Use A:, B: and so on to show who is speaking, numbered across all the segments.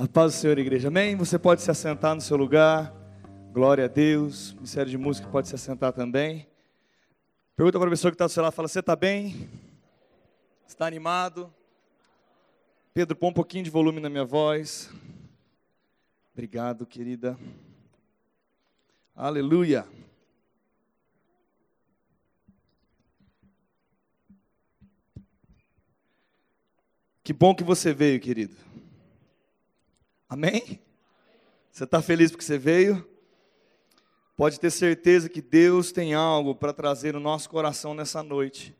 A: A paz do Senhor, igreja. Amém? Você pode se assentar no seu lugar. Glória a Deus. Ministério de Música pode se assentar também. Pergunta para a pessoa que está do seu lado, fala, você está bem? Está animado? Pedro, põe um pouquinho de volume na minha voz. Obrigado, querida. Aleluia. Que bom que você veio, querido. Amém? Você está feliz porque você veio? Pode ter certeza que Deus tem algo para trazer no nosso coração nessa noite.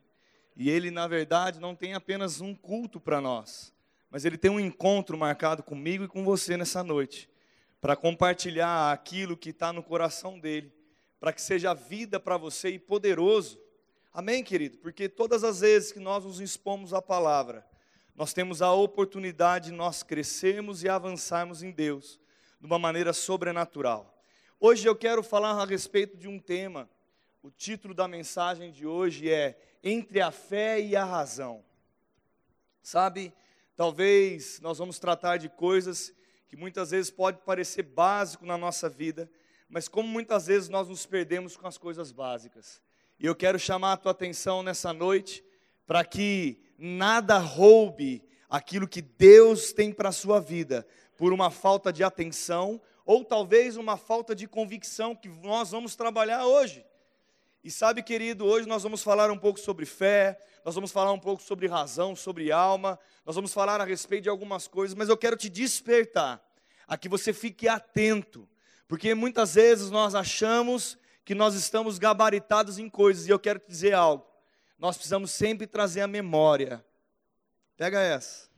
A: E Ele, na verdade, não tem apenas um culto para nós, mas Ele tem um encontro marcado comigo e com você nessa noite, para compartilhar aquilo que está no coração dEle, para que seja vida para você e poderoso. Amém, querido? Porque todas as vezes que nós nos expomos à palavra, nós temos a oportunidade de nós crescermos e avançarmos em Deus de uma maneira sobrenatural. Hoje eu quero falar a respeito de um tema. O título da mensagem de hoje é Entre a Fé e a Razão. Sabe, talvez nós vamos tratar de coisas que muitas vezes pode parecer básico na nossa vida, mas como muitas vezes nós nos perdemos com as coisas básicas. E eu quero chamar a tua atenção nessa noite para que nada roube aquilo que Deus tem para a sua vida, por uma falta de atenção ou talvez uma falta de convicção que nós vamos trabalhar hoje. E sabe, querido, hoje nós vamos falar um pouco sobre fé, nós vamos falar um pouco sobre razão, sobre alma, nós vamos falar a respeito de algumas coisas, mas eu quero te despertar a que você fique atento, porque muitas vezes nós achamos que nós estamos gabaritados em coisas, e eu quero te dizer algo nós precisamos sempre trazer a memória. Pega essa.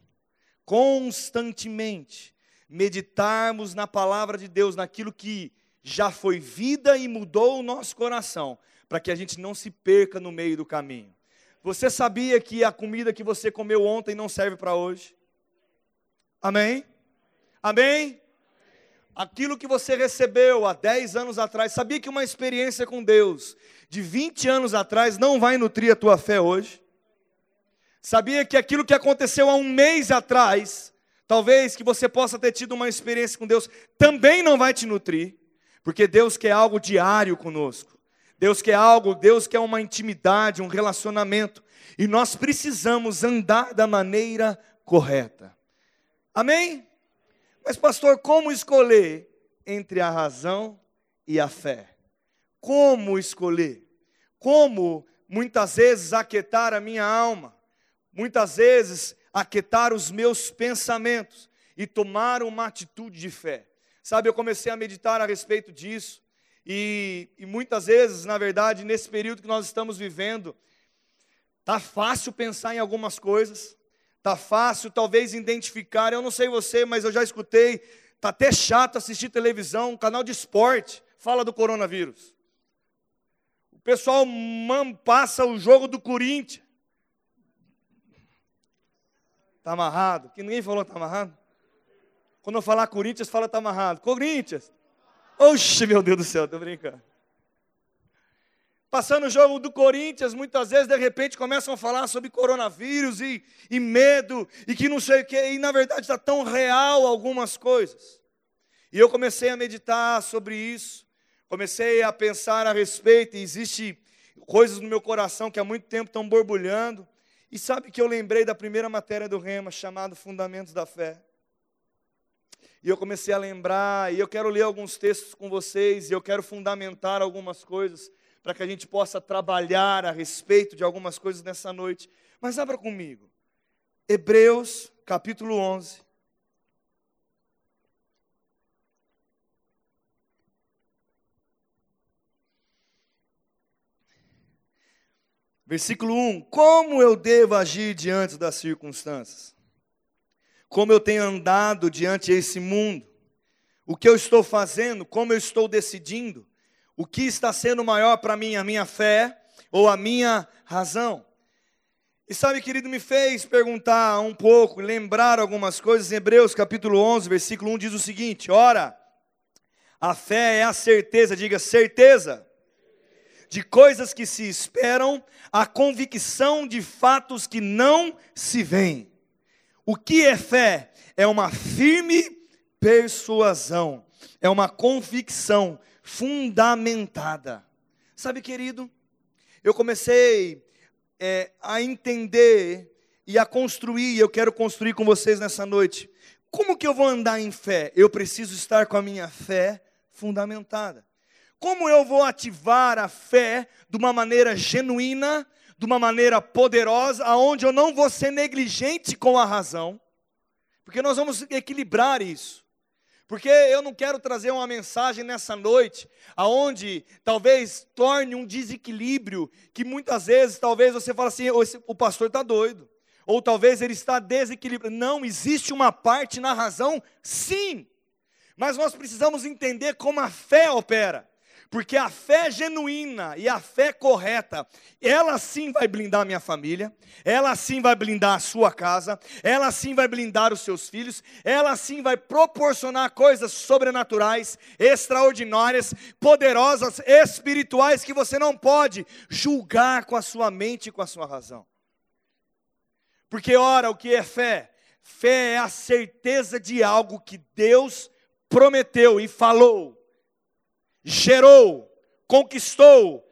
A: Constantemente meditarmos na palavra de Deus, naquilo que já foi vida e mudou o nosso coração, para que a gente não se perca no meio do caminho. Você sabia que a comida que você comeu ontem não serve para hoje? Amém? Amém? Aquilo que você recebeu há 10 anos atrás, sabia que uma experiência com Deus de 20 anos atrás não vai nutrir a tua fé hoje? Sabia que aquilo que aconteceu há um mês atrás, talvez que você possa ter tido uma experiência com Deus, também não vai te nutrir, porque Deus quer algo diário conosco. Deus quer algo, Deus quer uma intimidade, um relacionamento, e nós precisamos andar da maneira correta. Amém? Mas, pastor, como escolher entre a razão e a fé? Como escolher? Como muitas vezes aquietar a minha alma? Muitas vezes aquietar os meus pensamentos e tomar uma atitude de fé. Sabe, eu comecei a meditar a respeito disso, e, e muitas vezes, na verdade, nesse período que nós estamos vivendo, tá fácil pensar em algumas coisas, Tá fácil, talvez identificar. Eu não sei você, mas eu já escutei. Tá até chato assistir televisão, um canal de esporte fala do coronavírus. O pessoal passa o jogo do Corinthians. Tá amarrado? Que ninguém falou tá amarrado. Quando eu falar Corinthians, fala tá amarrado. Corinthians. Oxe, meu Deus do céu, tô brincando. Passando o jogo do Corinthians, muitas vezes, de repente, começam a falar sobre coronavírus e, e medo, e que não sei o que, e na verdade está tão real algumas coisas. E eu comecei a meditar sobre isso, comecei a pensar a respeito, e existe coisas no meu coração que há muito tempo estão borbulhando, e sabe que eu lembrei da primeira matéria do Rema, chamado Fundamentos da Fé. E eu comecei a lembrar, e eu quero ler alguns textos com vocês, e eu quero fundamentar algumas coisas para que a gente possa trabalhar a respeito de algumas coisas nessa noite. Mas abra comigo. Hebreus, capítulo 11. Versículo 1: Como eu devo agir diante das circunstâncias? Como eu tenho andado diante desse mundo? O que eu estou fazendo? Como eu estou decidindo? O que está sendo maior para mim, a minha fé ou a minha razão? E sabe, querido, me fez perguntar um pouco, lembrar algumas coisas. Em Hebreus capítulo 11, versículo 1 diz o seguinte: Ora, a fé é a certeza, diga certeza, de coisas que se esperam, a convicção de fatos que não se veem. O que é fé? É uma firme persuasão, é uma convicção fundamentada. Sabe, querido, eu comecei é, a entender e a construir, eu quero construir com vocês nessa noite. Como que eu vou andar em fé? Eu preciso estar com a minha fé fundamentada. Como eu vou ativar a fé de uma maneira genuína, de uma maneira poderosa, aonde eu não vou ser negligente com a razão? Porque nós vamos equilibrar isso. Porque eu não quero trazer uma mensagem nessa noite aonde talvez torne um desequilíbrio que muitas vezes talvez você fale assim, o pastor está doido. Ou talvez ele está desequilibrado. Não, existe uma parte na razão, sim. Mas nós precisamos entender como a fé opera. Porque a fé genuína e a fé correta, ela sim vai blindar a minha família, ela sim vai blindar a sua casa, ela sim vai blindar os seus filhos, ela sim vai proporcionar coisas sobrenaturais, extraordinárias, poderosas, espirituais que você não pode julgar com a sua mente e com a sua razão. Porque, ora, o que é fé? Fé é a certeza de algo que Deus prometeu e falou gerou, conquistou,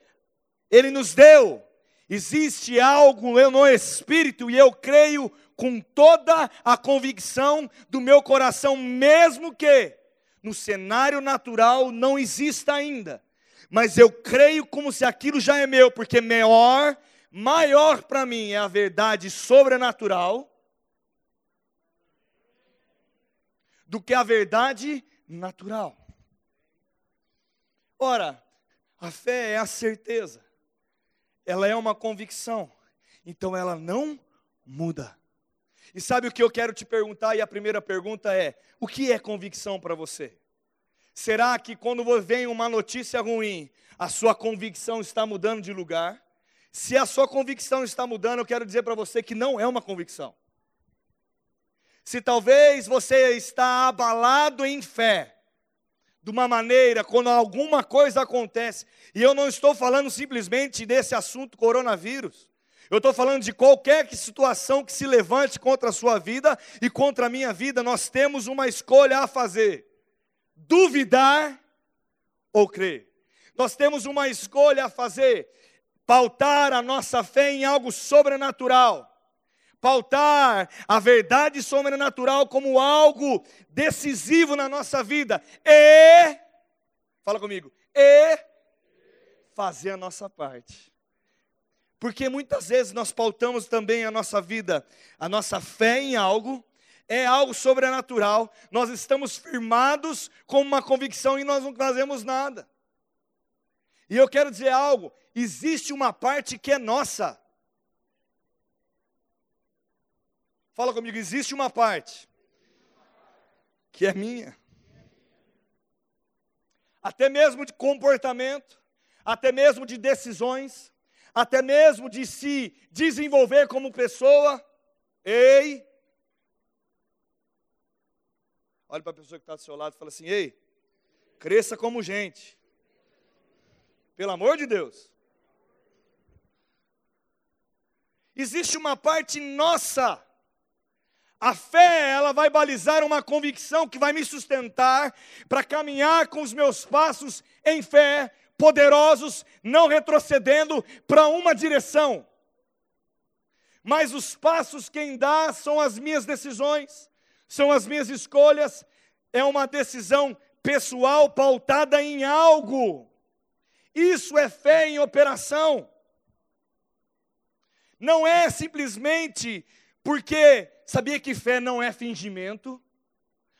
A: Ele nos deu. Existe algo no Espírito e eu creio com toda a convicção do meu coração, mesmo que no cenário natural não exista ainda. Mas eu creio como se aquilo já é meu, porque maior, maior para mim é a verdade sobrenatural do que a verdade natural. Ora, a fé é a certeza, ela é uma convicção, então ela não muda. E sabe o que eu quero te perguntar? E a primeira pergunta é: o que é convicção para você? Será que quando vem uma notícia ruim, a sua convicção está mudando de lugar? Se a sua convicção está mudando, eu quero dizer para você que não é uma convicção. Se talvez você está abalado em fé, de uma maneira, quando alguma coisa acontece, e eu não estou falando simplesmente desse assunto coronavírus, eu estou falando de qualquer situação que se levante contra a sua vida e contra a minha vida, nós temos uma escolha a fazer: duvidar ou crer. Nós temos uma escolha a fazer: pautar a nossa fé em algo sobrenatural pautar a verdade sobrenatural como algo decisivo na nossa vida e, fala comigo, e fazer a nossa parte. Porque muitas vezes nós pautamos também a nossa vida, a nossa fé em algo, é algo sobrenatural, nós estamos firmados com uma convicção e nós não fazemos nada. E eu quero dizer algo: existe uma parte que é nossa. Fala comigo, existe uma parte que é minha. Até mesmo de comportamento, até mesmo de decisões, até mesmo de se desenvolver como pessoa. Ei! Olha para a pessoa que está do seu lado e fala assim: Ei, cresça como gente. Pelo amor de Deus. Existe uma parte nossa a fé, ela vai balizar uma convicção que vai me sustentar para caminhar com os meus passos em fé, poderosos, não retrocedendo para uma direção. Mas os passos quem dá são as minhas decisões, são as minhas escolhas, é uma decisão pessoal pautada em algo. Isso é fé em operação. Não é simplesmente porque sabia que fé não é fingimento?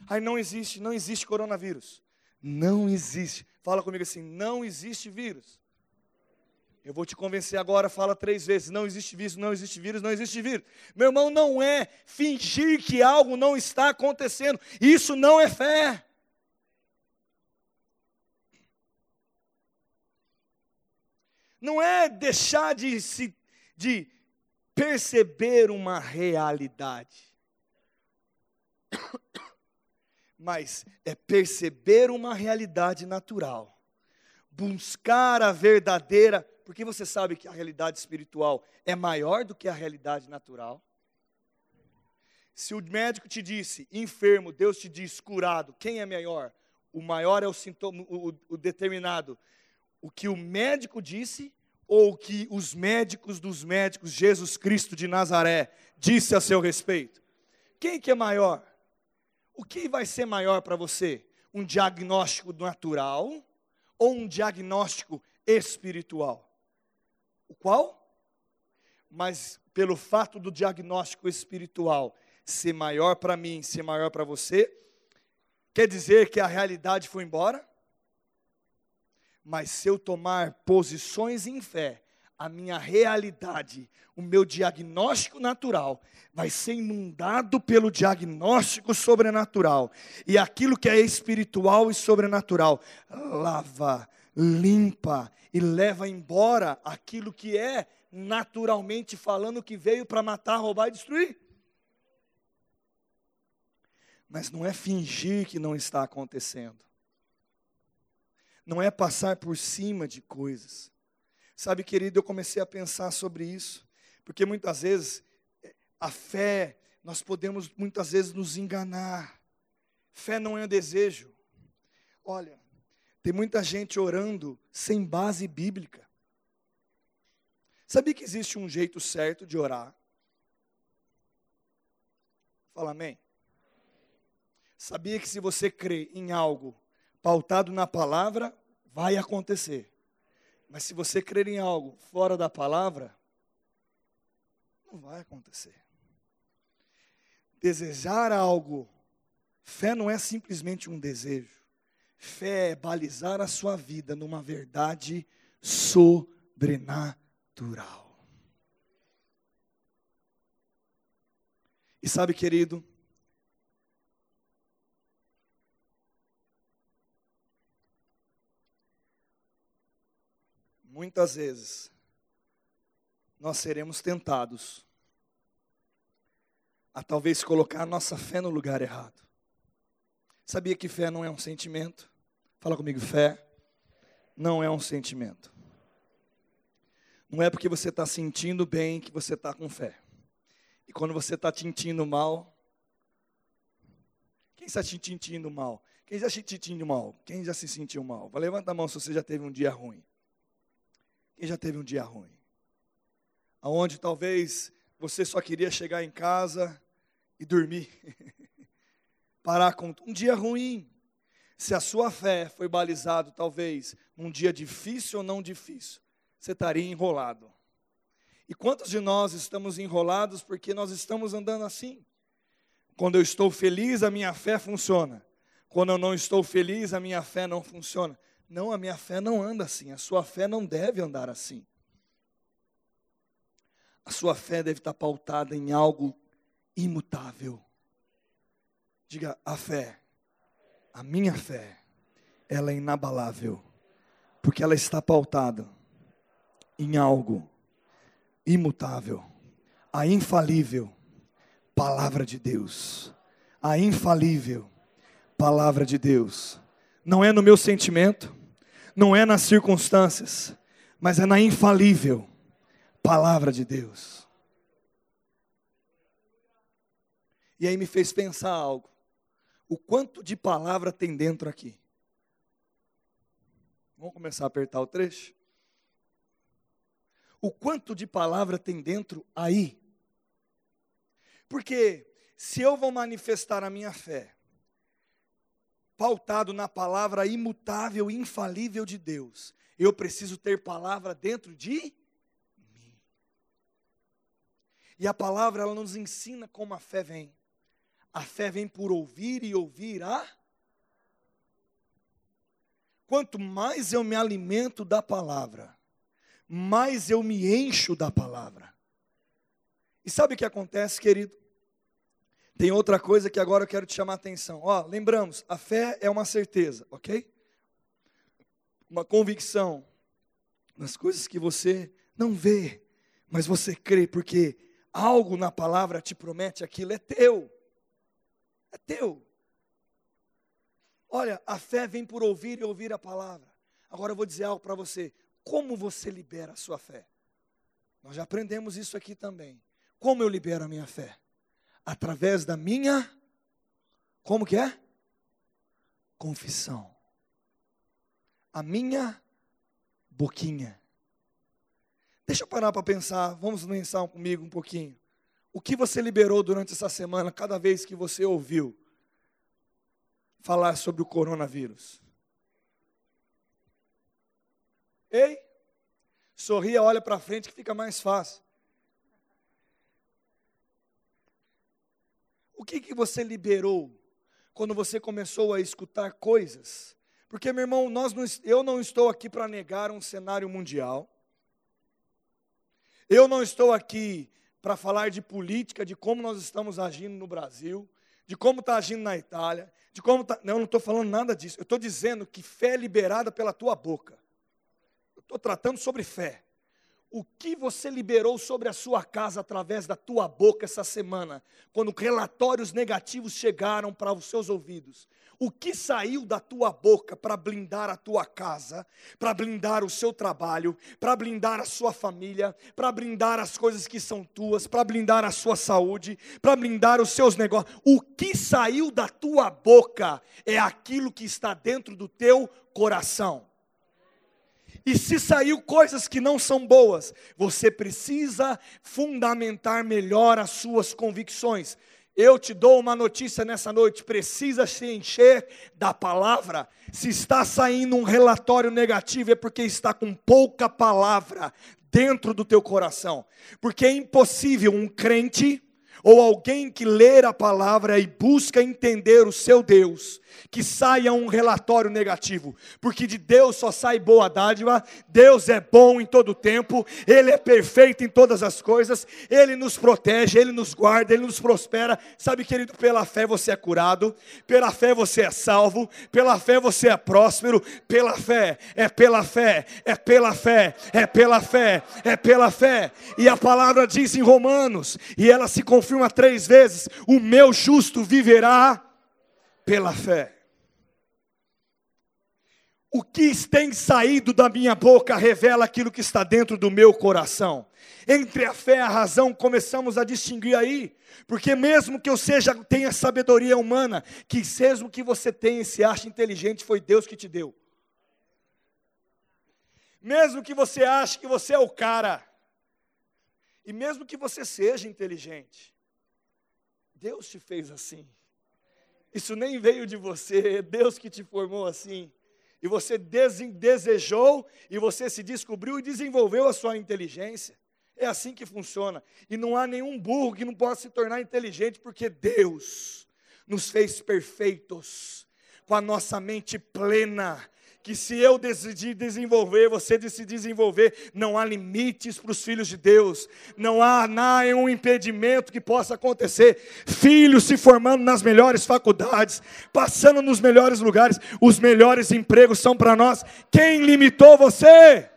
A: Aí não existe, não existe coronavírus. Não existe. Fala comigo assim, não existe vírus. Eu vou te convencer agora, fala três vezes: não existe vírus, não existe vírus, não existe vírus. Meu irmão, não é fingir que algo não está acontecendo. Isso não é fé. Não é deixar de se de perceber uma realidade. Mas é perceber uma realidade natural. Buscar a verdadeira, porque você sabe que a realidade espiritual é maior do que a realidade natural. Se o médico te disse enfermo, Deus te diz curado, quem é melhor? O maior é o sintoma, o, o determinado. O que o médico disse ou que os médicos dos médicos, Jesus Cristo de Nazaré, disse a seu respeito? Quem que é maior? O que vai ser maior para você? Um diagnóstico natural ou um diagnóstico espiritual? O qual? Mas pelo fato do diagnóstico espiritual ser maior para mim, ser maior para você, quer dizer que a realidade foi embora? Mas se eu tomar posições em fé, a minha realidade, o meu diagnóstico natural, vai ser inundado pelo diagnóstico sobrenatural. E aquilo que é espiritual e sobrenatural lava, limpa e leva embora aquilo que é naturalmente falando que veio para matar, roubar e destruir. Mas não é fingir que não está acontecendo. Não é passar por cima de coisas Sabe, querido, eu comecei a pensar sobre isso, porque muitas vezes eh, a fé, nós podemos muitas vezes nos enganar. Fé não é desejo. Olha, tem muita gente orando sem base bíblica. Sabia que existe um jeito certo de orar? Fala amém. Sabia que se você crê em algo pautado na palavra, vai acontecer. Mas se você crer em algo fora da palavra, não vai acontecer. Desejar algo, fé não é simplesmente um desejo. Fé é balizar a sua vida numa verdade sobrenatural. E sabe, querido, muitas vezes nós seremos tentados a talvez colocar a nossa fé no lugar errado. Sabia que fé não é um sentimento? Fala comigo, fé não é um sentimento. Não é porque você está sentindo bem que você está com fé. E quando você está sentindo mal, quem está se sentindo mal? Quem já se sentindo mal? Quem já se sentiu mal? Levanta a mão se você já teve um dia ruim. Quem já teve um dia ruim? Aonde talvez você só queria chegar em casa e dormir. Parar com um dia ruim. Se a sua fé foi balizado talvez num dia difícil ou não difícil, você estaria enrolado. E quantos de nós estamos enrolados porque nós estamos andando assim? Quando eu estou feliz, a minha fé funciona. Quando eu não estou feliz, a minha fé não funciona. Não, a minha fé não anda assim, a sua fé não deve andar assim. A sua fé deve estar pautada em algo imutável. Diga, a fé, a minha fé, ela é inabalável, porque ela está pautada em algo imutável, a infalível palavra de Deus, a infalível palavra de Deus. Não é no meu sentimento, não é nas circunstâncias, mas é na infalível palavra de Deus. E aí me fez pensar algo. O quanto de palavra tem dentro aqui? Vamos começar a apertar o trecho? O quanto de palavra tem dentro aí? Porque se eu vou manifestar a minha fé, pautado na palavra imutável e infalível de Deus, eu preciso ter palavra dentro de mim. E a palavra ela nos ensina como a fé vem. A fé vem por ouvir e ouvir a Quanto mais eu me alimento da palavra, mais eu me encho da palavra. E sabe o que acontece, querido? Tem outra coisa que agora eu quero te chamar a atenção. Ó, lembramos, a fé é uma certeza, ok? Uma convicção nas coisas que você não vê, mas você crê, porque algo na palavra te promete aquilo, é teu. É teu. Olha, a fé vem por ouvir e ouvir a palavra. Agora eu vou dizer algo para você. Como você libera a sua fé? Nós já aprendemos isso aqui também. Como eu libero a minha fé? Através da minha, como que é? Confissão. A minha boquinha. Deixa eu parar para pensar, vamos pensar comigo um pouquinho. O que você liberou durante essa semana, cada vez que você ouviu falar sobre o coronavírus? Ei, sorria, olha para frente que fica mais fácil. O que, que você liberou quando você começou a escutar coisas? Porque, meu irmão, nós não, eu não estou aqui para negar um cenário mundial. Eu não estou aqui para falar de política, de como nós estamos agindo no Brasil, de como está agindo na Itália, de como está. Não, eu não estou falando nada disso. Eu estou dizendo que fé é liberada pela tua boca. Eu estou tratando sobre fé o que você liberou sobre a sua casa através da tua boca essa semana, quando relatórios negativos chegaram para os seus ouvidos. O que saiu da tua boca para blindar a tua casa, para blindar o seu trabalho, para blindar a sua família, para blindar as coisas que são tuas, para blindar a sua saúde, para blindar os seus negócios. O que saiu da tua boca é aquilo que está dentro do teu coração. E se saiu coisas que não são boas, você precisa fundamentar melhor as suas convicções. Eu te dou uma notícia nessa noite: precisa se encher da palavra. Se está saindo um relatório negativo, é porque está com pouca palavra dentro do teu coração. Porque é impossível um crente ou alguém que lê a palavra e busca entender o seu Deus, que saia um relatório negativo, porque de Deus só sai boa dádiva, Deus é bom em todo tempo, Ele é perfeito em todas as coisas, Ele nos protege, Ele nos guarda, Ele nos prospera. Sabe, querido, pela fé você é curado, pela fé você é salvo, pela fé você é próspero, pela fé, é pela fé, é pela fé, é pela fé, é pela fé. E a palavra diz em Romanos, e ela se confirma três vezes: o meu justo viverá pela fé. O que tem saído da minha boca revela aquilo que está dentro do meu coração. Entre a fé e a razão, começamos a distinguir aí, porque mesmo que eu seja tenha sabedoria humana, que mesmo que você tenha e se ache inteligente, foi Deus que te deu. Mesmo que você ache que você é o cara, e mesmo que você seja inteligente, Deus te fez assim. Isso nem veio de você, é Deus que te formou assim. E você desejou, e você se descobriu e desenvolveu a sua inteligência. É assim que funciona. E não há nenhum burro que não possa se tornar inteligente, porque Deus nos fez perfeitos, com a nossa mente plena, que se eu decidir desenvolver, você se desenvolver, não há limites para os filhos de Deus, não há nenhum impedimento que possa acontecer. Filhos se formando nas melhores faculdades, passando nos melhores lugares, os melhores empregos são para nós. Quem limitou você?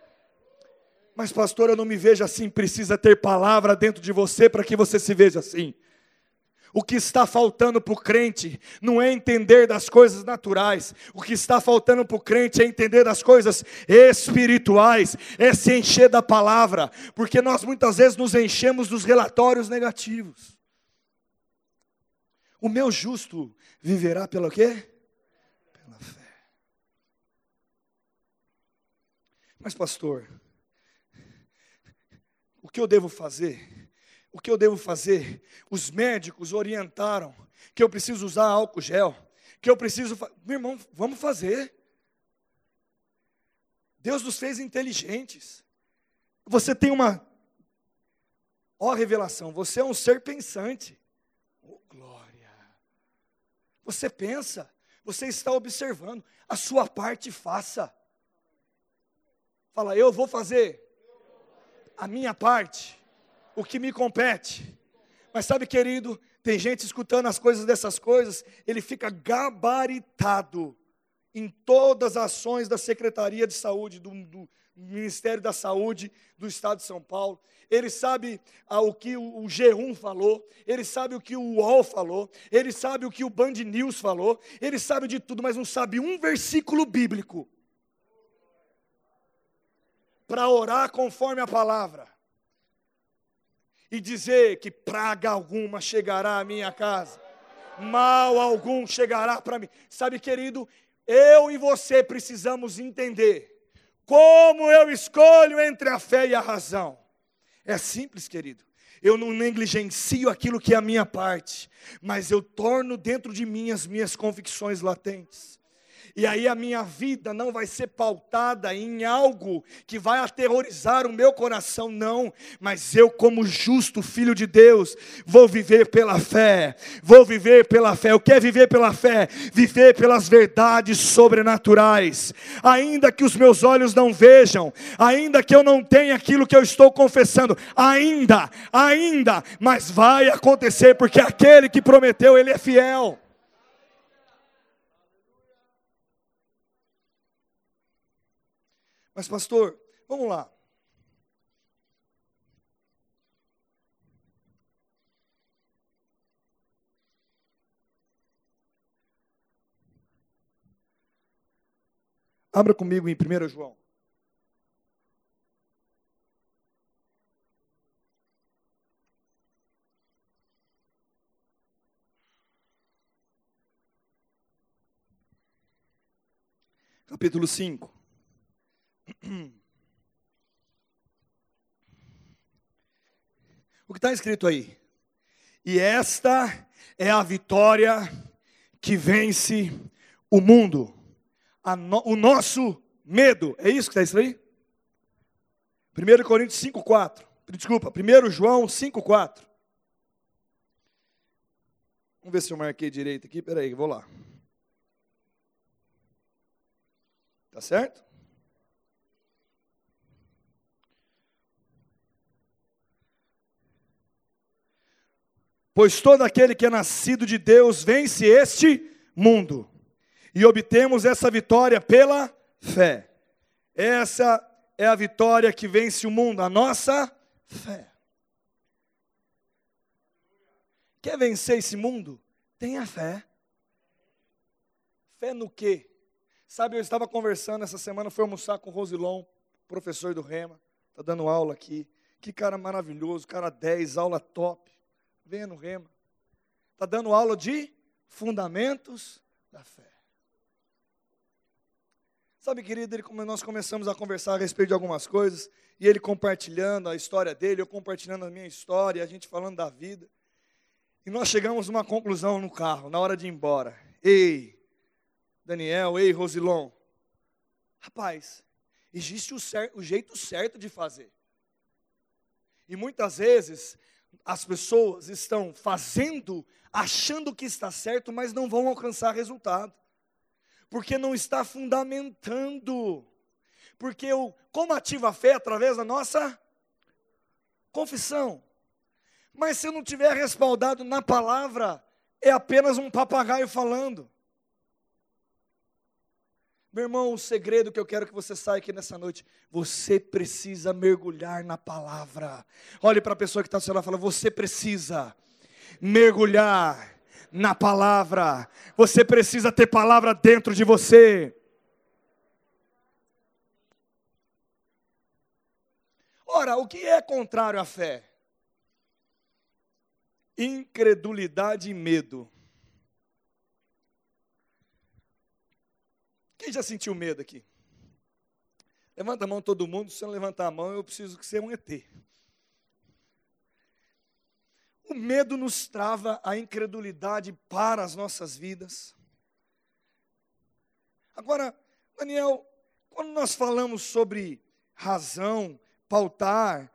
A: Mas, pastor, eu não me vejo assim. Precisa ter palavra dentro de você para que você se veja assim. O que está faltando para o crente não é entender das coisas naturais, o que está faltando para o crente é entender das coisas espirituais, é se encher da palavra, porque nós muitas vezes nos enchemos dos relatórios negativos. O meu justo viverá pelo quê? Pela fé. Mas, pastor, o que eu devo fazer? O que eu devo fazer? Os médicos orientaram que eu preciso usar álcool gel, que eu preciso. Meu irmão, vamos fazer. Deus nos fez inteligentes. Você tem uma. Ó, revelação, você é um ser pensante. Oh, glória. Você pensa, você está observando, a sua parte faça. Fala, eu vou fazer a minha parte o que me compete. Mas sabe, querido, tem gente escutando as coisas dessas coisas, ele fica gabaritado em todas as ações da Secretaria de Saúde, do, do Ministério da Saúde do Estado de São Paulo. Ele sabe ah, o que o, o G1 falou, ele sabe o que o UOL falou, ele sabe o que o Band News falou, ele sabe de tudo, mas não sabe um versículo bíblico para orar conforme a palavra. E dizer que praga alguma chegará à minha casa, mal algum chegará para mim. Sabe, querido, eu e você precisamos entender como eu escolho entre a fé e a razão. É simples, querido. Eu não negligencio aquilo que é a minha parte, mas eu torno dentro de mim as minhas convicções latentes. E aí a minha vida não vai ser pautada em algo que vai aterrorizar o meu coração, não. Mas eu, como justo filho de Deus, vou viver pela fé. Vou viver pela fé. O que é viver pela fé? Viver pelas verdades sobrenaturais. Ainda que os meus olhos não vejam, ainda que eu não tenha aquilo que eu estou confessando, ainda, ainda, mas vai acontecer, porque aquele que prometeu, ele é fiel. Mas, pastor, vamos lá. Abra comigo em 1 João. Capítulo 5. O que está escrito aí? E esta é a vitória que vence o mundo, no, o nosso medo. É isso que está escrito aí? 1 Coríntios 5, 4. Desculpa, 1 João 5, 4. Vamos ver se eu marquei direito aqui. Peraí, vou lá. Tá certo? Pois todo aquele que é nascido de Deus vence este mundo. E obtemos essa vitória pela fé. Essa é a vitória que vence o mundo, a nossa fé. Quer vencer esse mundo? Tenha fé. Fé no quê? Sabe, eu estava conversando essa semana, fui almoçar com o Rosilon, professor do Rema, está dando aula aqui. Que cara maravilhoso, cara 10, aula top. Venha no Rema. Está dando aula de fundamentos da fé. Sabe, querido, ele, nós começamos a conversar a respeito de algumas coisas, e ele compartilhando a história dele, eu compartilhando a minha história, a gente falando da vida. E nós chegamos a uma conclusão no carro, na hora de ir embora. Ei, Daniel, ei, Rosilon. Rapaz, existe o, certo, o jeito certo de fazer. E muitas vezes as pessoas estão fazendo, achando que está certo, mas não vão alcançar resultado. Porque não está fundamentando. Porque o, como ativa a fé através da nossa confissão. Mas se eu não tiver respaldado na palavra, é apenas um papagaio falando. Meu irmão, o segredo que eu quero que você saia aqui nessa noite, você precisa mergulhar na palavra. Olhe para a pessoa que está ao seu lado e fala: você precisa mergulhar na palavra. Você precisa ter palavra dentro de você. Ora, o que é contrário à fé? Incredulidade e medo. Quem já sentiu medo aqui? Levanta a mão todo mundo, se não levantar a mão, eu preciso que você um ET. O medo nos trava a incredulidade para as nossas vidas. Agora, Daniel, quando nós falamos sobre razão, pautar,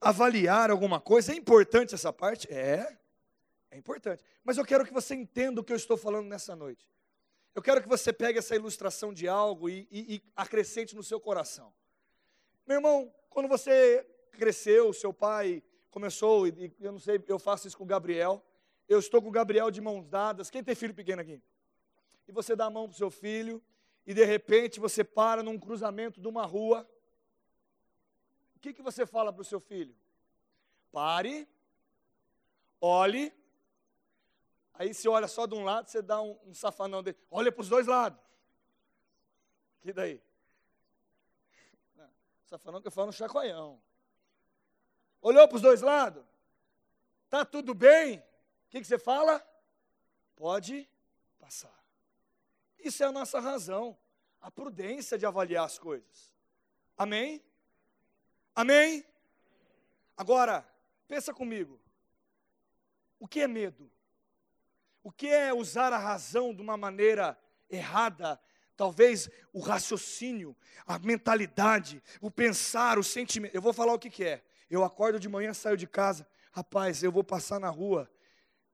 A: avaliar alguma coisa, é importante essa parte? É, é importante. Mas eu quero que você entenda o que eu estou falando nessa noite. Eu quero que você pegue essa ilustração de algo e, e, e acrescente no seu coração. Meu irmão, quando você cresceu, seu pai começou, e eu não sei, eu faço isso com o Gabriel. Eu estou com o Gabriel de mãos dadas. Quem tem filho pequeno aqui? E você dá a mão para o seu filho, e de repente você para num cruzamento de uma rua. O que, que você fala para o seu filho? Pare, olhe Aí você olha só de um lado, você dá um, um safanão dele. Olha para os dois lados. Que daí? Não, safanão que eu falo no chacoalhão. Olhou para os dois lados? Tá tudo bem? O que, que você fala? Pode passar. Isso é a nossa razão, a prudência de avaliar as coisas. Amém? Amém? Agora, pensa comigo. O que é medo? O que é usar a razão de uma maneira errada? Talvez o raciocínio, a mentalidade, o pensar, o sentimento. Eu vou falar o que, que é. Eu acordo de manhã, saio de casa. Rapaz, eu vou passar na rua.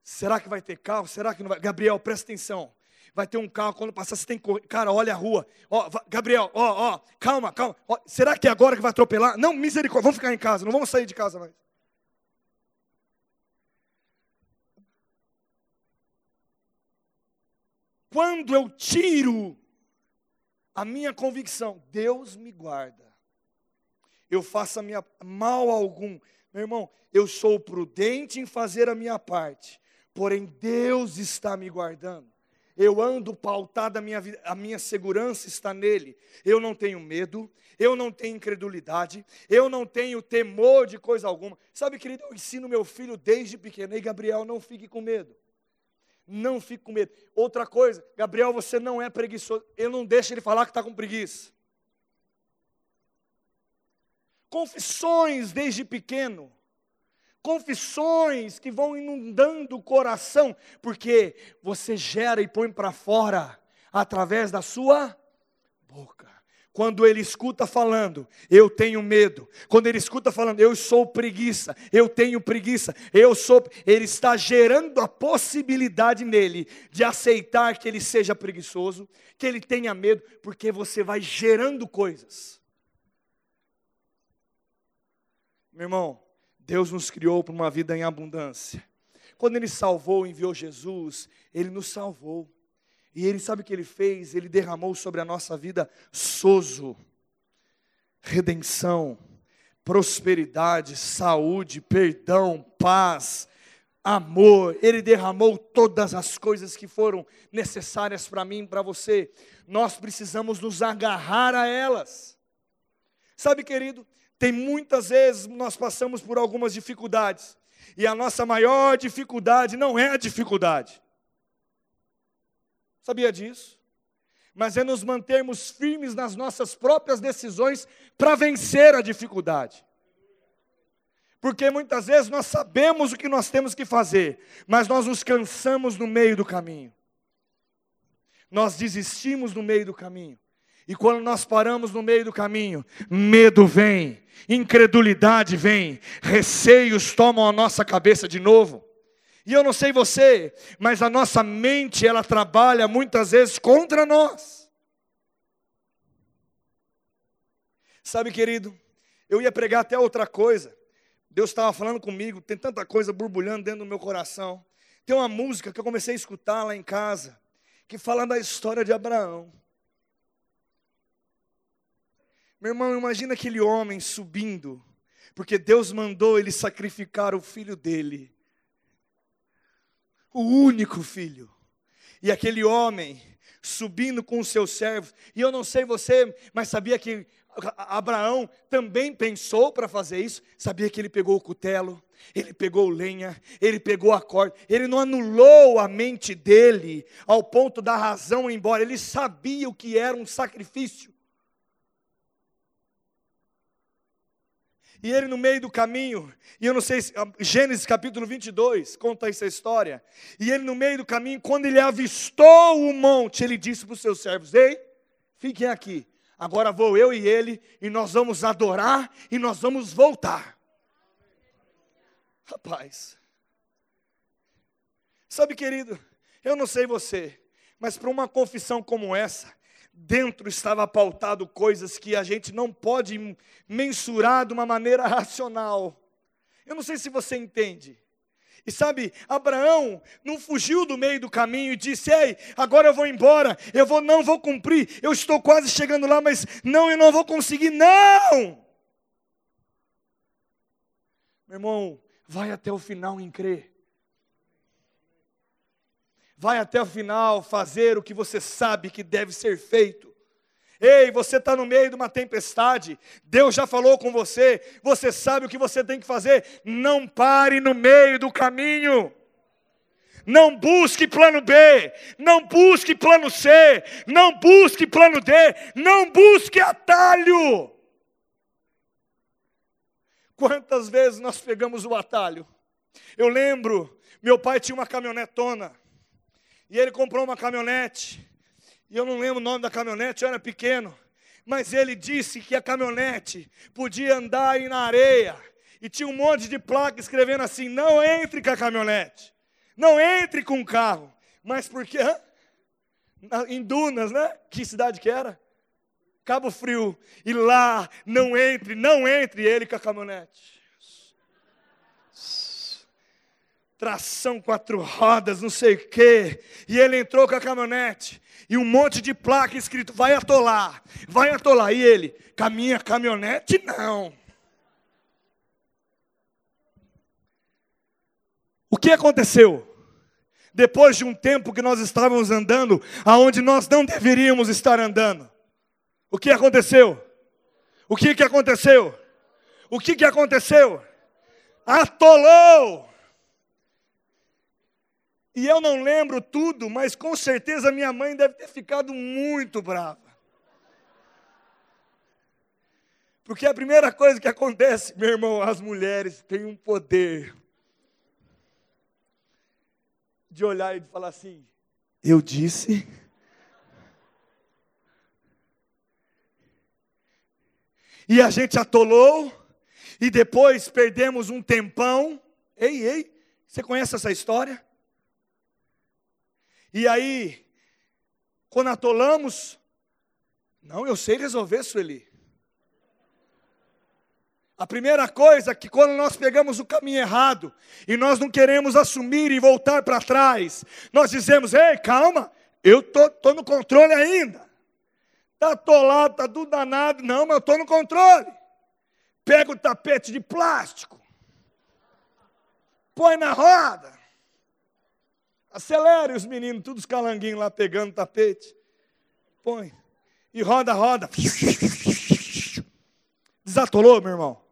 A: Será que vai ter carro? Será que não vai? Gabriel, presta atenção. Vai ter um carro, quando passar, você tem que correr. Cara, olha a rua. Ó, Gabriel, ó, ó, calma, calma. Ó, será que é agora que vai atropelar? Não, misericórdia, vamos ficar em casa, não vamos sair de casa mais. Quando eu tiro a minha convicção, Deus me guarda. Eu faço a minha mal algum. Meu irmão, eu sou prudente em fazer a minha parte, porém Deus está me guardando. Eu ando pautado, a minha, a minha segurança está nele. Eu não tenho medo, eu não tenho incredulidade, eu não tenho temor de coisa alguma. Sabe, querido, eu ensino meu filho desde pequeno. Ei, Gabriel, não fique com medo. Não fique com medo. Outra coisa, Gabriel, você não é preguiçoso. Eu não deixo ele falar que está com preguiça. Confissões desde pequeno. Confissões que vão inundando o coração, porque você gera e põe para fora através da sua boca. Quando ele escuta falando, eu tenho medo. Quando ele escuta falando, eu sou preguiça, eu tenho preguiça, eu sou. Ele está gerando a possibilidade nele de aceitar que ele seja preguiçoso, que ele tenha medo, porque você vai gerando coisas. Meu irmão, Deus nos criou para uma vida em abundância. Quando Ele salvou, enviou Jesus, Ele nos salvou. E ele sabe o que ele fez? Ele derramou sobre a nossa vida sozo, redenção, prosperidade, saúde, perdão, paz, amor. Ele derramou todas as coisas que foram necessárias para mim para você. Nós precisamos nos agarrar a elas. Sabe, querido, tem muitas vezes nós passamos por algumas dificuldades. E a nossa maior dificuldade não é a dificuldade. Sabia disso? Mas é nos mantermos firmes nas nossas próprias decisões para vencer a dificuldade. Porque muitas vezes nós sabemos o que nós temos que fazer, mas nós nos cansamos no meio do caminho. Nós desistimos no meio do caminho. E quando nós paramos no meio do caminho, medo vem, incredulidade vem, receios tomam a nossa cabeça de novo. E eu não sei você, mas a nossa mente, ela trabalha muitas vezes contra nós. Sabe, querido, eu ia pregar até outra coisa. Deus estava falando comigo, tem tanta coisa borbulhando dentro do meu coração. Tem uma música que eu comecei a escutar lá em casa, que fala da história de Abraão. Meu irmão, imagina aquele homem subindo, porque Deus mandou ele sacrificar o filho dele o único filho. E aquele homem subindo com os seus servos, e eu não sei você, mas sabia que Abraão também pensou para fazer isso, sabia que ele pegou o cutelo, ele pegou lenha, ele pegou a corda, ele não anulou a mente dele ao ponto da razão embora, ele sabia o que era um sacrifício. E ele no meio do caminho, e eu não sei, se, ah, Gênesis capítulo 22 conta essa história. E ele no meio do caminho, quando ele avistou o monte, ele disse para os seus servos: Ei, fiquem aqui, agora vou eu e ele, e nós vamos adorar e nós vamos voltar. Rapaz, sabe, querido, eu não sei você, mas para uma confissão como essa, dentro estava pautado coisas que a gente não pode mensurar de uma maneira racional. Eu não sei se você entende. E sabe, Abraão não fugiu do meio do caminho e disse: "Ei, agora eu vou embora. Eu vou não vou cumprir. Eu estou quase chegando lá, mas não, eu não vou conseguir." Não! Meu irmão, vai até o final em crer vai até o final fazer o que você sabe que deve ser feito. Ei, você está no meio de uma tempestade, Deus já falou com você, você sabe o que você tem que fazer, não pare no meio do caminho. Não busque plano B, não busque plano C, não busque plano D, não busque atalho. Quantas vezes nós pegamos o atalho? Eu lembro, meu pai tinha uma caminhonetona, e ele comprou uma caminhonete, e eu não lembro o nome da caminhonete, eu era pequeno, mas ele disse que a caminhonete podia andar na areia, e tinha um monte de placa escrevendo assim: não entre com a caminhonete, não entre com o carro. Mas por quê? Em Dunas, né? Que cidade que era? Cabo Frio. E lá, não entre, não entre ele com a caminhonete. Tração quatro rodas, não sei o quê. E ele entrou com a caminhonete e um monte de placa escrito: vai atolar, vai atolar. E ele, com a minha caminhonete, não. O que aconteceu? Depois de um tempo que nós estávamos andando, aonde nós não deveríamos estar andando. O que aconteceu? O que, que aconteceu? O que, que aconteceu? Atolou! E eu não lembro tudo, mas com certeza minha mãe deve ter ficado muito brava. Porque a primeira coisa que acontece, meu irmão, as mulheres têm um poder de olhar e de falar assim: Eu disse. E a gente atolou, e depois perdemos um tempão. Ei, ei, você conhece essa história? E aí, quando atolamos, não, eu sei resolver, Sueli. A primeira coisa é que quando nós pegamos o caminho errado e nós não queremos assumir e voltar para trás, nós dizemos: ei, calma, eu tô, tô no controle ainda. Está atolado, está tudo danado. Não, mas eu estou no controle. Pega o tapete de plástico, põe na roda, Acelere os meninos, todos os calanguinhos lá pegando tapete. Põe. E roda, roda. Desatolou, meu irmão.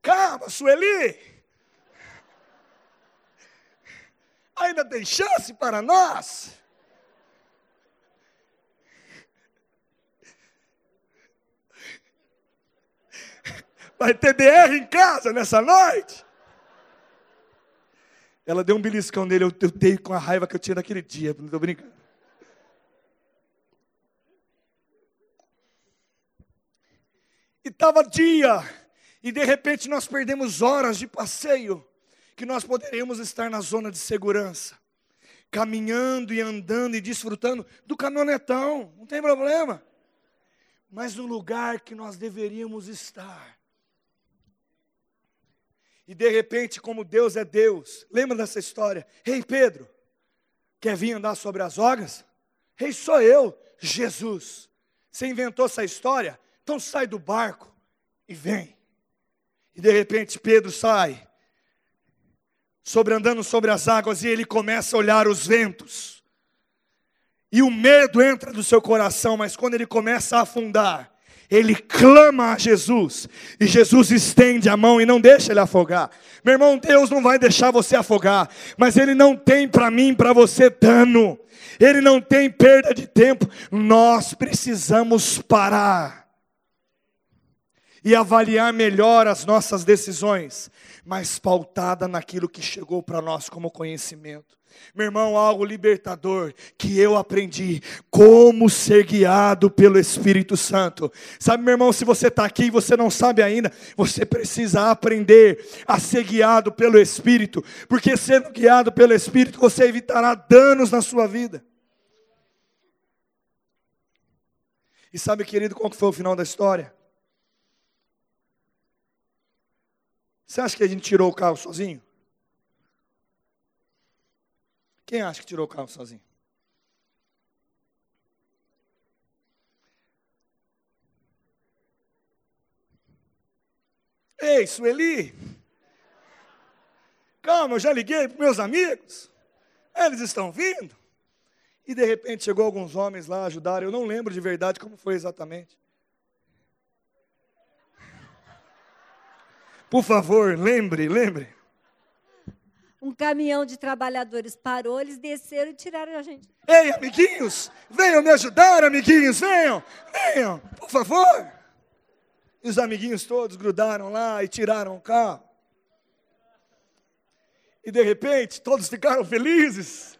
A: Calma, Sueli. Ainda tem chance para nós. Vai ter DR em casa nessa noite? Ela deu um beliscão nele, eu, eu dei com a raiva que eu tinha naquele dia, não estou brincando. E estava dia, e de repente nós perdemos horas de passeio, que nós poderíamos estar na zona de segurança, caminhando e andando e desfrutando do caminhonetão, não tem problema, mas no lugar que nós deveríamos estar. E de repente, como Deus é Deus, lembra dessa história? Rei Pedro, quer vir andar sobre as águas? Rei sou eu, Jesus. Você inventou essa história? Então sai do barco e vem. E de repente Pedro sai, sobre andando sobre as águas, e ele começa a olhar os ventos. E o medo entra no seu coração, mas quando ele começa a afundar, ele clama a Jesus, e Jesus estende a mão e não deixa ele afogar. Meu irmão, Deus não vai deixar você afogar, mas Ele não tem para mim, para você dano, Ele não tem perda de tempo. Nós precisamos parar e avaliar melhor as nossas decisões, mas pautada naquilo que chegou para nós como conhecimento. Meu irmão, algo libertador que eu aprendi, como ser guiado pelo Espírito Santo. Sabe, meu irmão, se você está aqui e você não sabe ainda, você precisa aprender a ser guiado pelo Espírito, porque sendo guiado pelo Espírito, você evitará danos na sua vida. E sabe, querido, qual foi o final da história? Você acha que a gente tirou o carro sozinho? Quem acha que tirou o carro sozinho? Ei, Sueli! Calma, eu já liguei para meus amigos. Eles estão vindo. E de repente chegou alguns homens lá, ajudaram. Eu não lembro de verdade como foi exatamente. Por favor, lembre, lembre.
B: Um caminhão de trabalhadores parou, eles desceram e tiraram a gente.
A: Ei, amiguinhos, venham me ajudar, amiguinhos, venham, venham, por favor. E os amiguinhos todos grudaram lá e tiraram o carro. E de repente, todos ficaram felizes.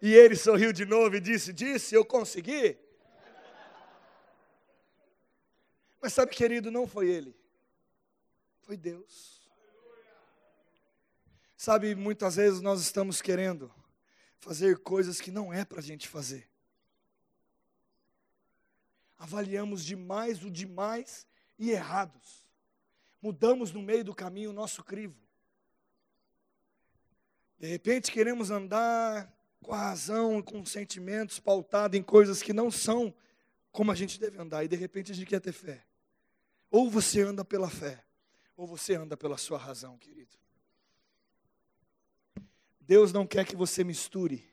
A: E ele sorriu de novo e disse: Disse, eu consegui. Mas sabe, querido, não foi ele, foi Deus. Sabe, muitas vezes nós estamos querendo fazer coisas que não é para a gente fazer. Avaliamos demais o demais e errados. Mudamos no meio do caminho o nosso crivo. De repente queremos andar com a razão, com sentimentos pautados em coisas que não são como a gente deve andar, e de repente a gente quer ter fé. Ou você anda pela fé, ou você anda pela sua razão, querido. Deus não quer que você misture.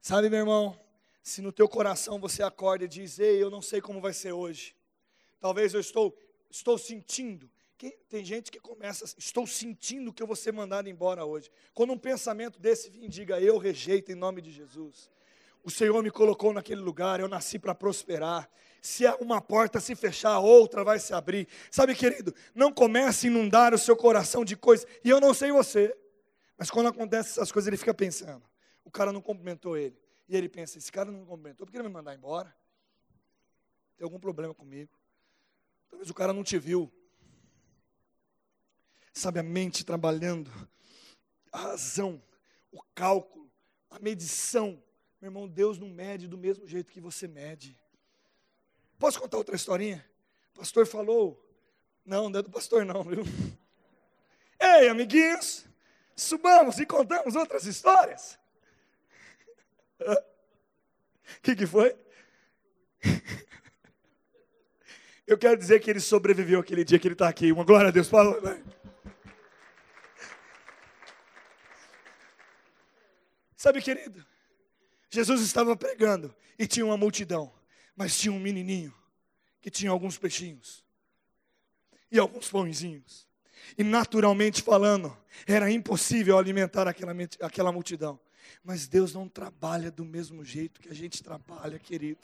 A: Sabe, meu irmão, se no teu coração você acorda e diz: "Ei, eu não sei como vai ser hoje. Talvez eu estou estou sentindo tem gente que começa, estou sentindo que eu vou ser mandado embora hoje. Quando um pensamento desse vem, diga, eu rejeito em nome de Jesus. O Senhor me colocou naquele lugar, eu nasci para prosperar. Se uma porta se fechar, outra vai se abrir. Sabe, querido, não comece a inundar o seu coração de coisas. E eu não sei você, mas quando acontece essas coisas, ele fica pensando. O cara não cumprimentou ele. E ele pensa: esse cara não me cumprimentou, por que ele me mandar embora? Tem algum problema comigo? Talvez o cara não te viu. Sabe, a mente trabalhando, a razão, o cálculo, a medição. Meu irmão, Deus não mede do mesmo jeito que você mede. Posso contar outra historinha? O pastor falou. Não, não é do pastor, não, viu? Ei, amiguinhos, subamos e contamos outras histórias. O que, que foi? Eu quero dizer que ele sobreviveu aquele dia que ele está aqui. Uma glória a Deus. Fala, Sabe, querido? Jesus estava pregando e tinha uma multidão, mas tinha um menininho que tinha alguns peixinhos e alguns pãezinhos. E naturalmente falando, era impossível alimentar aquela, aquela multidão. Mas Deus não trabalha do mesmo jeito que a gente trabalha, querido.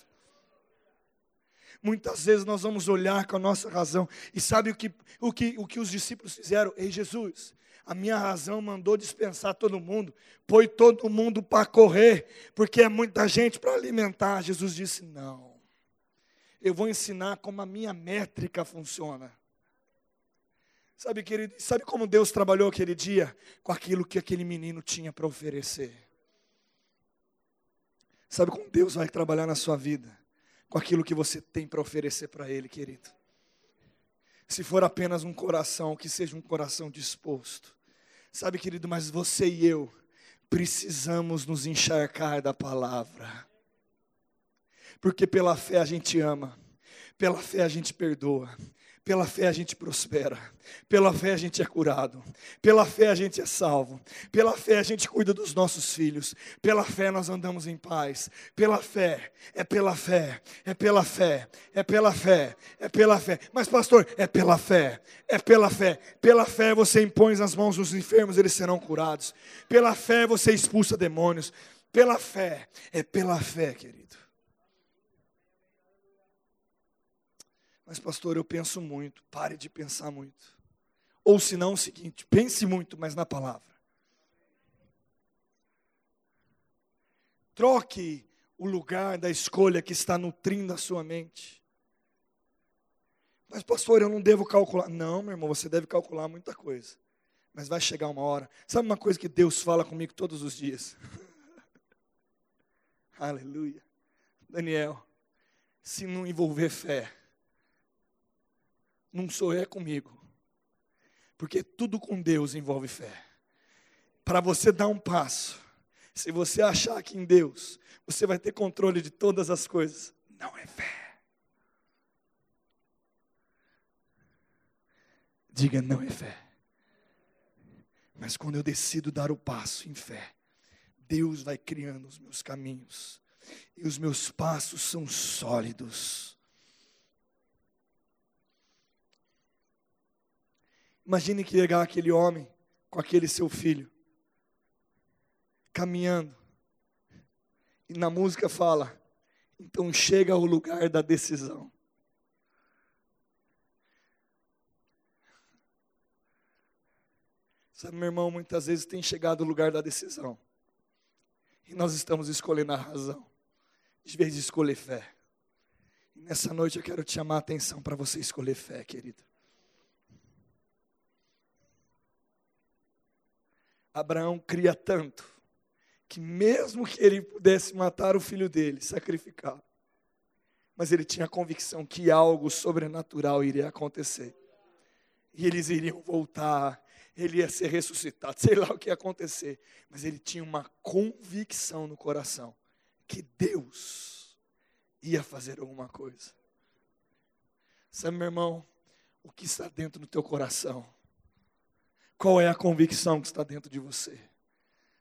A: Muitas vezes nós vamos olhar com a nossa razão. E sabe o que, o que, o que os discípulos fizeram? Ei, Jesus, a minha razão mandou dispensar todo mundo, põe todo mundo para correr, porque é muita gente para alimentar. Jesus disse: Não, eu vou ensinar como a minha métrica funciona. Sabe, querido, sabe como Deus trabalhou aquele dia? Com aquilo que aquele menino tinha para oferecer. Sabe como Deus vai trabalhar na sua vida? Com aquilo que você tem para oferecer para Ele, querido. Se for apenas um coração, que seja um coração disposto. Sabe, querido, mas você e eu precisamos nos encharcar da palavra. Porque pela fé a gente ama, pela fé a gente perdoa, pela fé a gente prospera, pela fé a gente é curado, pela fé a gente é salvo, pela fé a gente cuida dos nossos filhos, pela fé nós andamos em paz, pela fé, é pela fé, é pela fé, é pela fé, é pela fé. Mas pastor, é pela fé, é pela fé. Pela fé você impõe as mãos dos enfermos, eles serão curados. Pela fé você expulsa demônios. Pela fé, é pela fé, querido. Mas, pastor, eu penso muito. Pare de pensar muito. Ou se não, o seguinte: pense muito, mas na palavra. Troque o lugar da escolha que está nutrindo a sua mente. Mas, pastor, eu não devo calcular. Não, meu irmão, você deve calcular muita coisa. Mas vai chegar uma hora. Sabe uma coisa que Deus fala comigo todos os dias? Aleluia. Daniel, se não envolver fé, não sou é comigo. Porque tudo com Deus envolve fé. Para você dar um passo, se você achar que em Deus você vai ter controle de todas as coisas, não é fé. Diga, não é fé. Mas quando eu decido dar o passo em fé, Deus vai criando os meus caminhos, e os meus passos são sólidos. Imagine que chegar aquele homem com aquele seu filho, caminhando, e na música fala: então chega ao lugar da decisão. Sabe, meu irmão, muitas vezes tem chegado o lugar da decisão. E nós estamos escolhendo a razão, em vez de escolher fé. E nessa noite eu quero te chamar a atenção para você escolher fé, querido. Abraão cria tanto que mesmo que ele pudesse matar o filho dele, sacrificar, mas ele tinha a convicção que algo sobrenatural iria acontecer. E eles iriam voltar, ele ia ser ressuscitado, sei lá o que ia acontecer, mas ele tinha uma convicção no coração que Deus ia fazer alguma coisa. Sabe, meu irmão, o que está dentro do teu coração? Qual é a convicção que está dentro de você?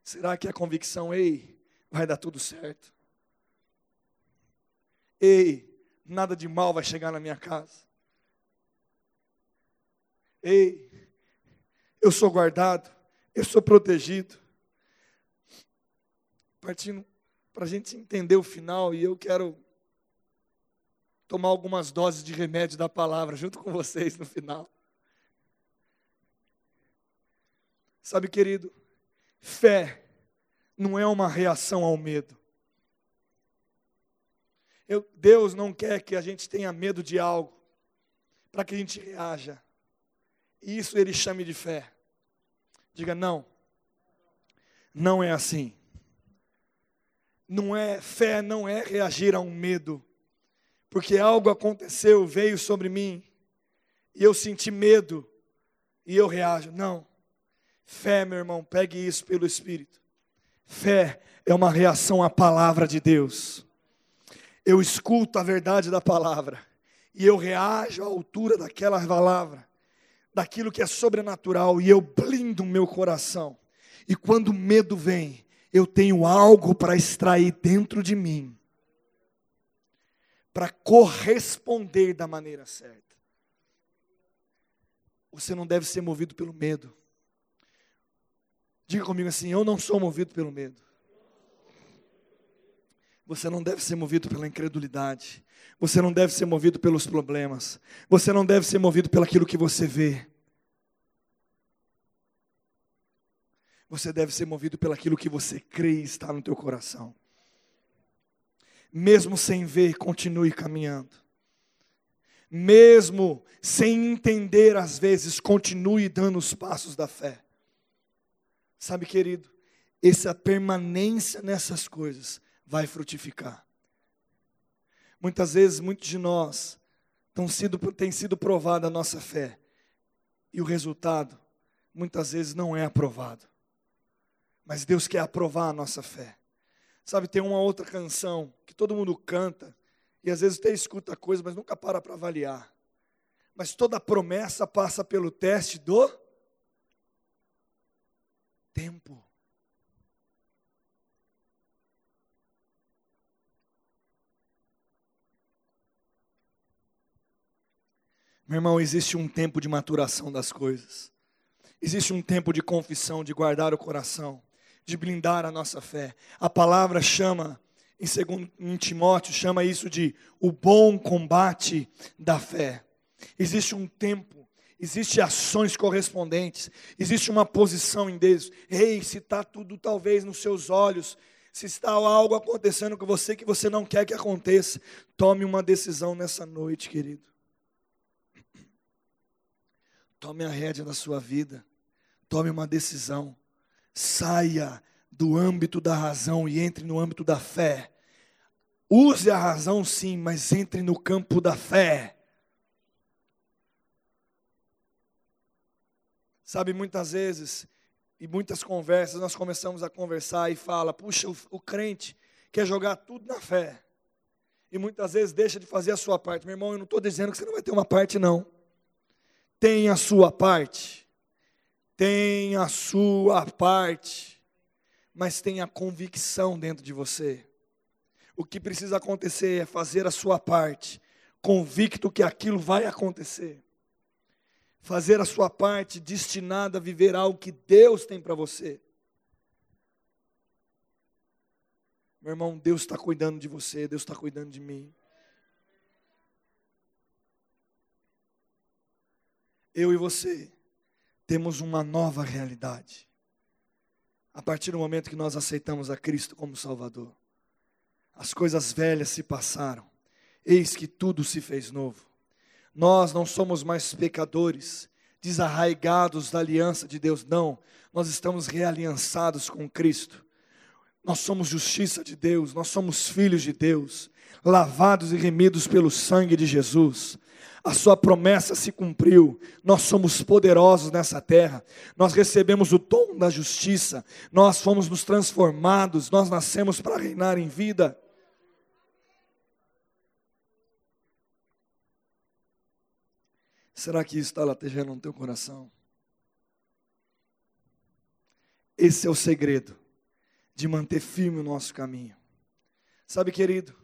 A: Será que a convicção, ei, vai dar tudo certo? Ei, nada de mal vai chegar na minha casa. Ei, eu sou guardado, eu sou protegido. Partindo para a gente entender o final, e eu quero tomar algumas doses de remédio da palavra junto com vocês no final. Sabe, querido, fé não é uma reação ao medo. Eu, Deus não quer que a gente tenha medo de algo para que a gente reaja. Isso ele chame de fé. Diga não. Não é assim. Não é fé, não é reagir a um medo. Porque algo aconteceu, veio sobre mim, e eu senti medo, e eu reajo. Não. Fé, meu irmão, pegue isso pelo Espírito. Fé é uma reação à palavra de Deus. Eu escuto a verdade da palavra e eu reajo à altura daquela palavra, daquilo que é sobrenatural e eu blindo o meu coração. E quando o medo vem, eu tenho algo para extrair dentro de mim para corresponder da maneira certa. Você não deve ser movido pelo medo. Diga comigo assim: eu não sou movido pelo medo. Você não deve ser movido pela incredulidade. Você não deve ser movido pelos problemas. Você não deve ser movido pelo aquilo que você vê. Você deve ser movido pelo aquilo que você crê e está no teu coração. Mesmo sem ver, continue caminhando. Mesmo sem entender às vezes, continue dando os passos da fé. Sabe, querido, essa permanência nessas coisas vai frutificar. Muitas vezes, muitos de nós têm sido, tem sido provada a nossa fé, e o resultado, muitas vezes, não é aprovado. Mas Deus quer aprovar a nossa fé. Sabe, tem uma outra canção que todo mundo canta, e às vezes até escuta coisa, mas nunca para para avaliar. Mas toda promessa passa pelo teste do tempo. Meu irmão, existe um tempo de maturação das coisas. Existe um tempo de confissão, de guardar o coração, de blindar a nossa fé. A palavra chama, em, segundo, em Timóteo, chama isso de o bom combate da fé. Existe um tempo Existem ações correspondentes, existe uma posição em Deus. Ei, se está tudo talvez nos seus olhos, se está algo acontecendo com você que você não quer que aconteça, tome uma decisão nessa noite, querido. Tome a rédea da sua vida, tome uma decisão, saia do âmbito da razão e entre no âmbito da fé. Use a razão sim, mas entre no campo da fé. Sabe, muitas vezes, e muitas conversas, nós começamos a conversar e fala, puxa, o, o crente quer jogar tudo na fé. E muitas vezes deixa de fazer a sua parte. Meu irmão, eu não estou dizendo que você não vai ter uma parte, não. Tem a sua parte. Tem a sua parte. mas tenha convicção dentro de você. O que precisa acontecer é fazer a sua parte, convicto que aquilo vai acontecer. Fazer a sua parte destinada a viver algo que Deus tem para você. Meu irmão, Deus está cuidando de você, Deus está cuidando de mim. Eu e você temos uma nova realidade. A partir do momento que nós aceitamos a Cristo como Salvador, as coisas velhas se passaram, eis que tudo se fez novo. Nós não somos mais pecadores, desarraigados da aliança de Deus, não, nós estamos realiançados com Cristo. Nós somos justiça de Deus, nós somos filhos de Deus, lavados e remidos pelo sangue de Jesus a sua promessa se cumpriu. Nós somos poderosos nessa terra. Nós recebemos o dom da justiça. Nós fomos nos transformados. Nós nascemos para reinar em vida. Será que isso está latejando no teu coração? Esse é o segredo de manter firme o nosso caminho. Sabe, querido,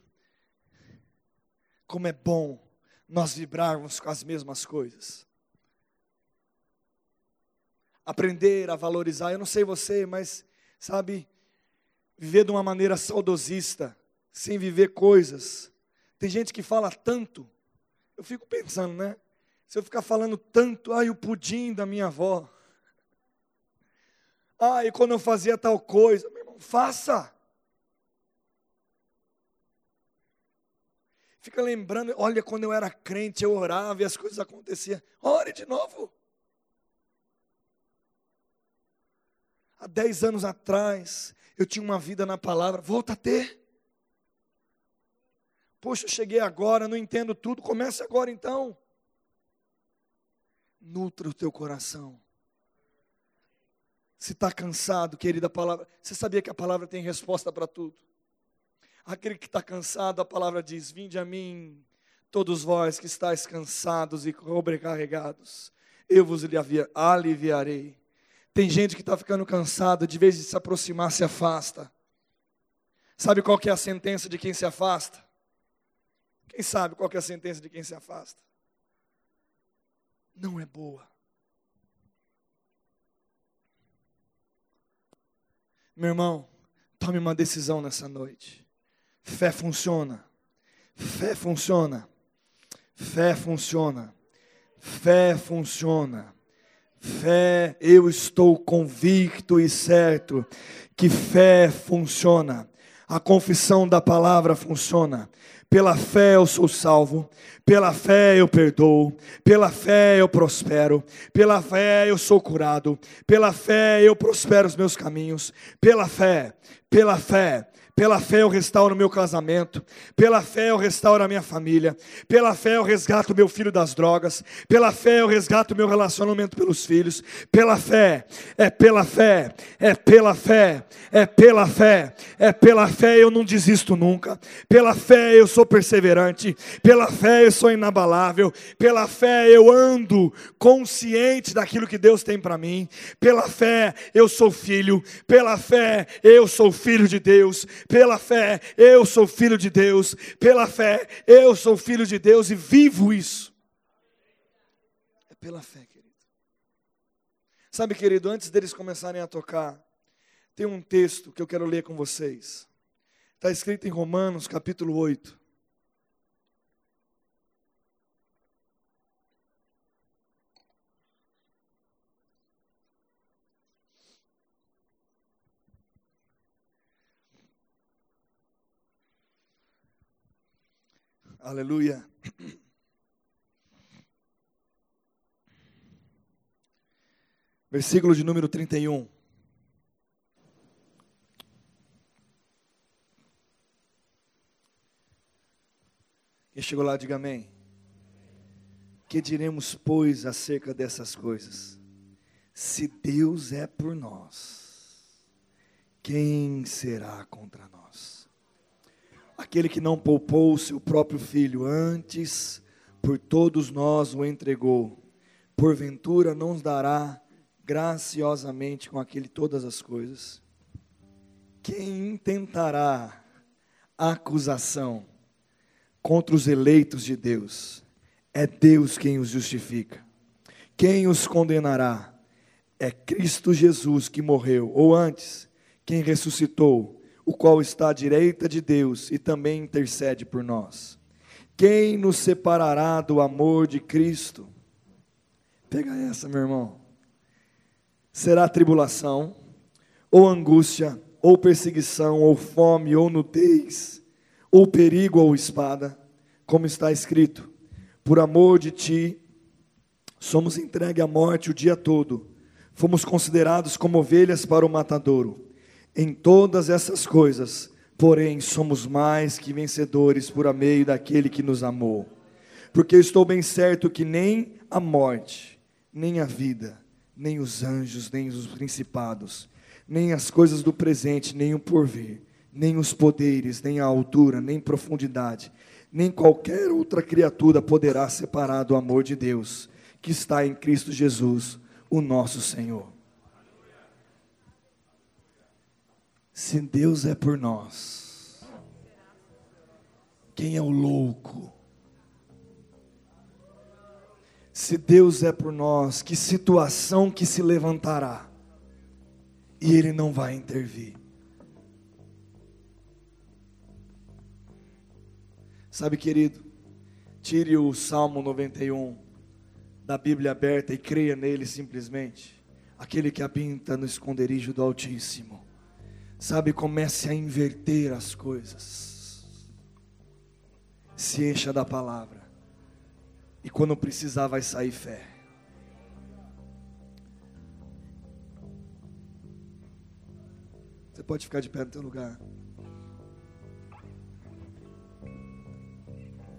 A: como é bom nós vibrarmos com as mesmas coisas. Aprender a valorizar, eu não sei você, mas, sabe, viver de uma maneira saudosista, sem viver coisas. Tem gente que fala tanto, eu fico pensando, né? Se eu ficar falando tanto, ai, o pudim da minha avó. Ai, quando eu fazia tal coisa, meu irmão, faça. Fica lembrando, olha, quando eu era crente, eu orava e as coisas aconteciam. Ore de novo. Há dez anos atrás, eu tinha uma vida na palavra, volta a ter. Poxa, eu cheguei agora, não entendo tudo, comece agora então. Nutra o teu coração. Se está cansado, querida palavra, você sabia que a palavra tem resposta para tudo? Aquele que está cansado, a palavra diz: Vinde a mim, todos vós que estáis cansados e sobrecarregados, eu vos aliviarei. Tem gente que está ficando cansada, de vez de se aproximar, se afasta. Sabe qual que é a sentença de quem se afasta? Quem sabe qual que é a sentença de quem se afasta? Não é boa. Meu irmão, tome uma decisão nessa noite. Fé funciona. Fé funciona. Fé funciona. Fé funciona. Fé, eu estou convicto e certo que fé funciona. A confissão da palavra funciona. Pela fé eu sou salvo, pela fé eu perdoo, pela fé eu prospero, pela fé eu sou curado, pela fé eu prospero os meus caminhos, pela fé, pela fé, pela fé eu restauro meu casamento. Pela fé eu restauro a minha família. Pela fé eu resgato meu filho das drogas. Pela fé eu resgato meu relacionamento pelos filhos. Pela fé, é pela fé, é pela fé, é pela fé, é pela fé eu não desisto nunca. Pela fé eu sou perseverante. Pela fé eu sou inabalável. Pela fé eu ando consciente daquilo que Deus tem para mim. Pela fé eu sou filho. Pela fé eu sou filho de Deus pela fé, eu sou filho de Deus. Pela fé, eu sou filho de Deus e vivo isso. É pela fé, querido. Sabe, querido, antes deles começarem a tocar, tem um texto que eu quero ler com vocês. Está escrito em Romanos, capítulo 8. Aleluia. Versículo de número 31. Quem chegou lá, diga amém. Que diremos, pois, acerca dessas coisas? Se Deus é por nós, quem será contra nós? Aquele que não poupou o seu próprio filho, antes por todos nós o entregou, porventura não nos dará graciosamente com aquele todas as coisas. Quem tentará acusação contra os eleitos de Deus? É Deus quem os justifica. Quem os condenará? É Cristo Jesus que morreu, ou antes, quem ressuscitou, o qual está à direita de Deus e também intercede por nós. Quem nos separará do amor de Cristo? Pega essa, meu irmão. Será tribulação, ou angústia, ou perseguição, ou fome, ou nudez, ou perigo, ou espada, como está escrito: por amor de ti, somos entregues à morte o dia todo, fomos considerados como ovelhas para o matadouro. Em todas essas coisas, porém, somos mais que vencedores por meio daquele que nos amou. Porque eu estou bem certo que nem a morte, nem a vida, nem os anjos, nem os principados, nem as coisas do presente, nem o porvir, nem os poderes, nem a altura, nem profundidade, nem qualquer outra criatura poderá separar do amor de Deus, que está em Cristo Jesus, o nosso Senhor. Se Deus é por nós, quem é o louco? Se Deus é por nós, que situação que se levantará e Ele não vai intervir? Sabe, querido, tire o Salmo 91 da Bíblia aberta e creia nele simplesmente. Aquele que habita no esconderijo do Altíssimo. Sabe, comece a inverter as coisas. Se encha da palavra. E quando precisar, vai sair fé. Você pode ficar de pé no teu lugar.